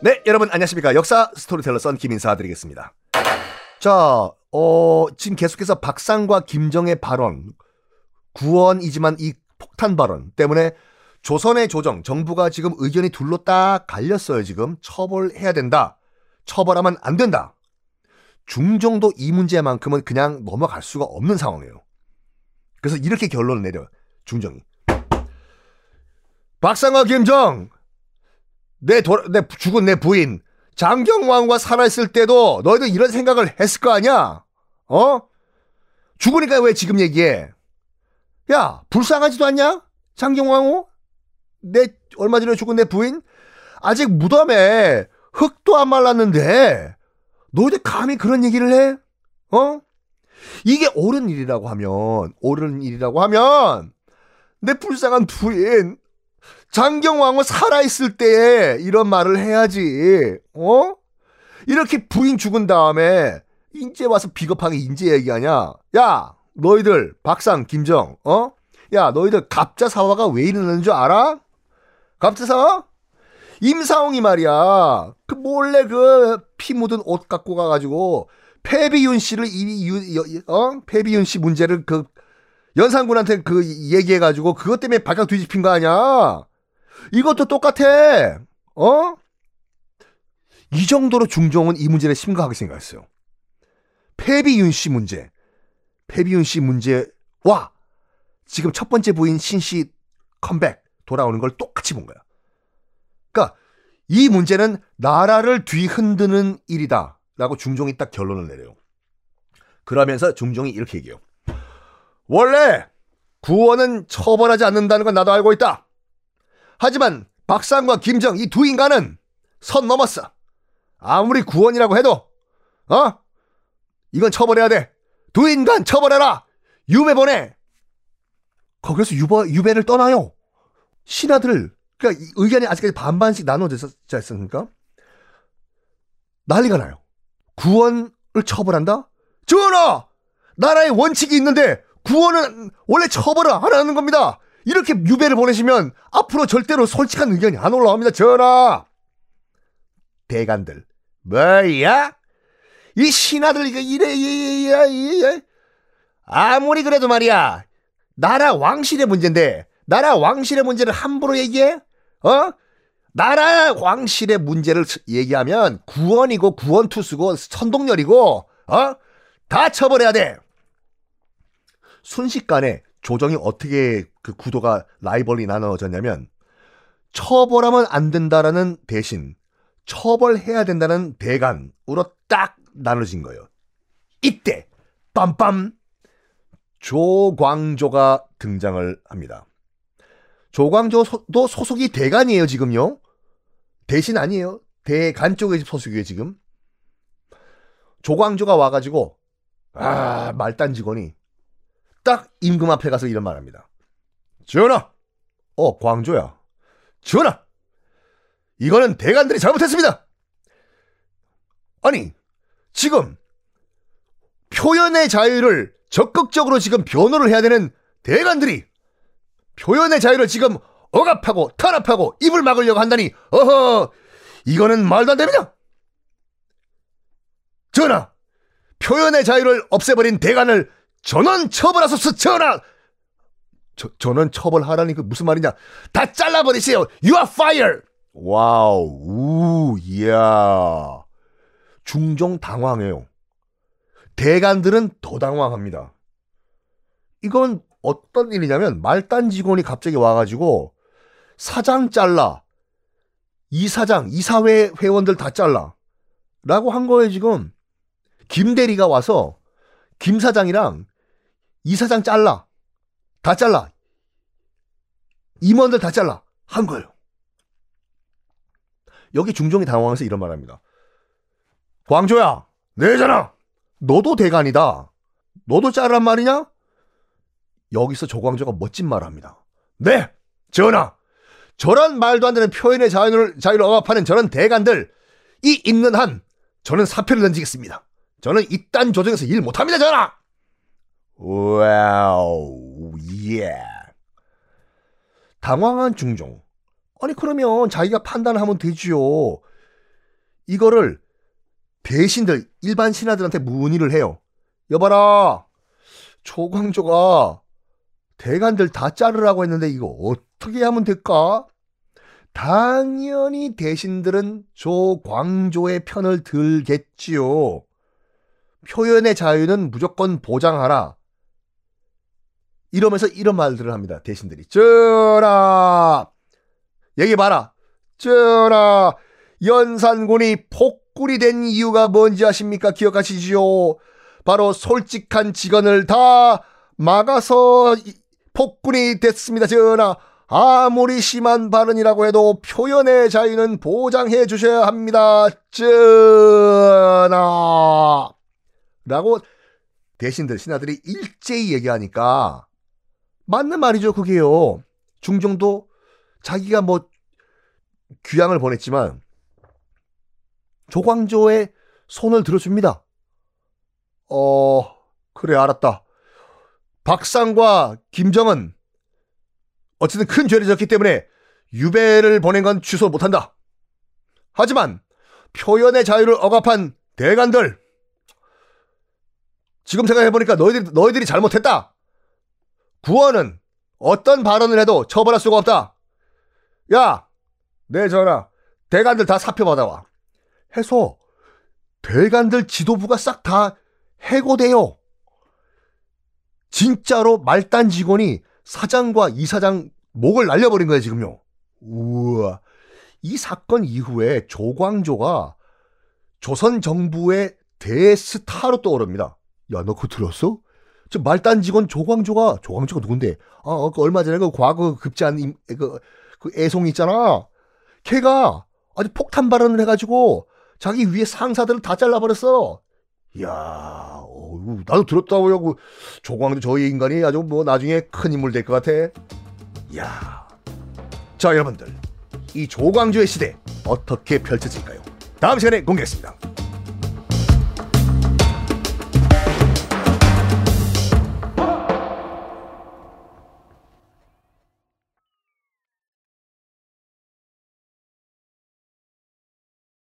네, 여러분 안녕하십니까. 역사 스토리텔러 썬킴 인사드리겠습니다. 자, 어, 지금 계속해서 박상과 김정의 발언, 구언이지만 이 폭탄 발언 때문에 조선의 조정, 정부가 지금 의견이 둘로 딱 갈렸어요, 지금. 처벌해야 된다. 처벌하면 안 된다. 중종도 이 문제만큼은 그냥 넘어갈 수가 없는 상황이에요. 그래서 이렇게 결론을 내려요, 중종이. 박상과 김정, 내, 도, 내 죽은 내 부인 장경왕과 살아있을 때도 너희들 이런 생각을 했을 거 아니야? 어? 죽으니까 왜 지금 얘기해? 야, 불쌍하지도 않냐? 장경왕후? 내 얼마 전에 죽은 내 부인? 아직 무덤에 흙도 안 말랐는데 너희들 감히 그런 얘기를 해? 어? 이게 옳은 일이라고 하면 옳은 일이라고 하면 내 불쌍한 부인 장경왕후 살아있을 때에 이런 말을 해야지. 어? 이렇게 부인 죽은 다음에 인제 와서 비겁하게 인제 얘기하냐? 야, 너희들 박상, 김정, 어? 야, 너희들 갑자 사화가 왜 이러는 줄 알아? 갑자 사화? 임사홍이 말이야. 그 몰래 그 피 묻은 옷 갖고 가가지고 패비윤 씨를 이, 어? 패비윤 씨 문제를 그 연산군한테 그 얘기해가지고 그것 때문에 발칵 뒤집힌 거 아니야? 이것도 똑같아. 어? 이 정도로 중종은 이 문제를 심각하게 생각했어요. 패비윤 씨 문제. 패비윤 씨 문제와 지금 첫 번째 부인 신 씨 컴백 돌아오는 걸 똑같이 본 거야. 그러니까 이 문제는 나라를 뒤흔드는 일이다. 라고 중종이 딱 결론을 내려요. 그러면서 중종이 이렇게 얘기해요. 원래 구원은 처벌하지 않는다는 건 나도 알고 있다. 하지만 박상과 김정 이 두 인간은 선 넘었어. 아무리 구원이라고 해도 어? 이건 처벌해야 돼. 두 인간 처벌해라. 유배 보내. 거기서 유배, 유배를 떠나요. 신하들 그러니까 의견이 아직까지 반반씩 나눠져 있었으니까 난리가 나요. 구원을 처벌한다? 전하! 나라의 원칙이 있는데 구원은 원래 처벌을 안 하는 겁니다. 이렇게 유배를 보내시면 앞으로 절대로 솔직한 의견이 안 올라옵니다. 전하! 대간들. 뭐야? 이 신하들 이거 이래 이래 이래 아무리 그래도 말이야. 나라 왕실의 문제인데 나라 왕실의 문제를 함부로 얘기해? 어? 나라 왕실의 문제를 얘기하면 구원이고 구원투수고 선동열이고 어? 다 처벌해야 돼. 순식간에 조정이 어떻게 그 구도가 라이벌이 나눠졌냐면 처벌하면 안 된다라는 대신 처벌해야 된다는 대간으로 딱 나눠진 거예요. 이때 빰빰 조광조가 등장을 합니다. 조광조도 소속이 대간이에요, 지금요. 대신 아니에요. 대간 쪽에 소속이에요, 지금. 조광조가 와가지고, 아, 말단 직원이 딱 임금 앞에 가서 이런 말 합니다. 전하! 어, 광조야. 전하! 이거는 대간들이 잘못했습니다! 아니, 지금 표현의 자유를 적극적으로 지금 변호를 해야 되는 대간들이 표현의 자유를 지금 억압하고 탄압하고 입을 막으려고 한다니 어허 이거는 말도 안 됩니다. 전하 표현의 자유를 없애버린 대간을 전원 처벌하소서 전하 저, 전원 처벌하라니 그 무슨 말이냐? 다 잘라버리세요. You are fired wow 우 이야. 중종 당황해요. 대간들은 더 당황합니다. 이건 어떤 일이냐면 말단 직원이 갑자기 와가지고 사장 잘라. 이사장 이사회 회원들 다 잘라. 라고 한 거예요 지금. 김 대리가 와서 김 사장이랑 이사장 잘라 다 잘라 임원들 다 잘라 한 거예요 여기 중종이 당황해서 이런 말 합니다 광조야 내잖아 너도 대간이다 너도 자르란 말이냐 여기서 조광조가 멋진 말을 합니다. 네, 전하. 저런 말도 안 되는 표현의 자유를, 자유를 억압하는 저런 대간들, 이 있는 한, 저는 사표를 던지겠습니다. 저는 이딴 조정에서 일 못합니다, 전하! wow, 예. 당황한 중종. 아니 그러면 자기가 판단하면 되지요. 이거를 대신들 일반 신하들한테 문의를 해요. 여봐라 조광조가 대관들 다 자르라고 했는데 이거 어떻게 하면 될까? 당연히 대신들은 조광조의 편을 들겠지요. 표현의 자유는 무조건 보장하라. 이러면서 이런 말들을 합니다. 대신들이. 전하! 얘기 봐라. 전하! 연산군이 폭군이 된 이유가 뭔지 아십니까? 기억하시지요? 바로 솔직한 직원을 다 막아서 폭군이 됐습니다. 전하! 아무리 심한 발언이라고 해도 표현의 자유는 보장해 주셔야 합니다. 전하! 라고 대신들 신하들이 일제히 얘기하니까 맞는 말이죠 그게요. 중종도 자기가 뭐 귀양을 보냈지만 조광조의 손을 들어줍니다. 어 그래 알았다. 박상과 김정은 어쨌든 큰 죄를 졌기 때문에 유배를 보낸 건 취소 못한다. 하지만 표현의 자유를 억압한 대관들. 지금 생각해보니까 너희들이, 너희들이 잘못했다. 구원은 어떤 발언을 해도 처벌할 수가 없다. 야, 내 전화, 대관들 다 사표 받아와. 해서 대관들 지도부가 싹 다 해고돼요. 진짜로 말단 직원이 사장과 이사장 목을 날려버린 거예요, 지금요. 우와. 이 사건 이후에 조광조가 조선 정부의 대스타로 떠오릅니다. 야, 너 그거 들었어? 저 말단 직원 조광조가, 조광조가 누군데? 아, 어, 그 얼마 전에 그 과거 급제한 임, 그, 그 애송 있잖아. 걔가 아주 폭탄 발언을 해가지고 자기 위에 상사들을 다 잘라버렸어. 이야, 어우, 나도 들었다고 하고 조광조 저희 인간이 아주 뭐 나중에 큰 인물 될 것 같아. 이야. 자, 여러분들. 이 조광조의 시대 어떻게 펼쳐질까요? 다음 시간에 공개하겠습니다.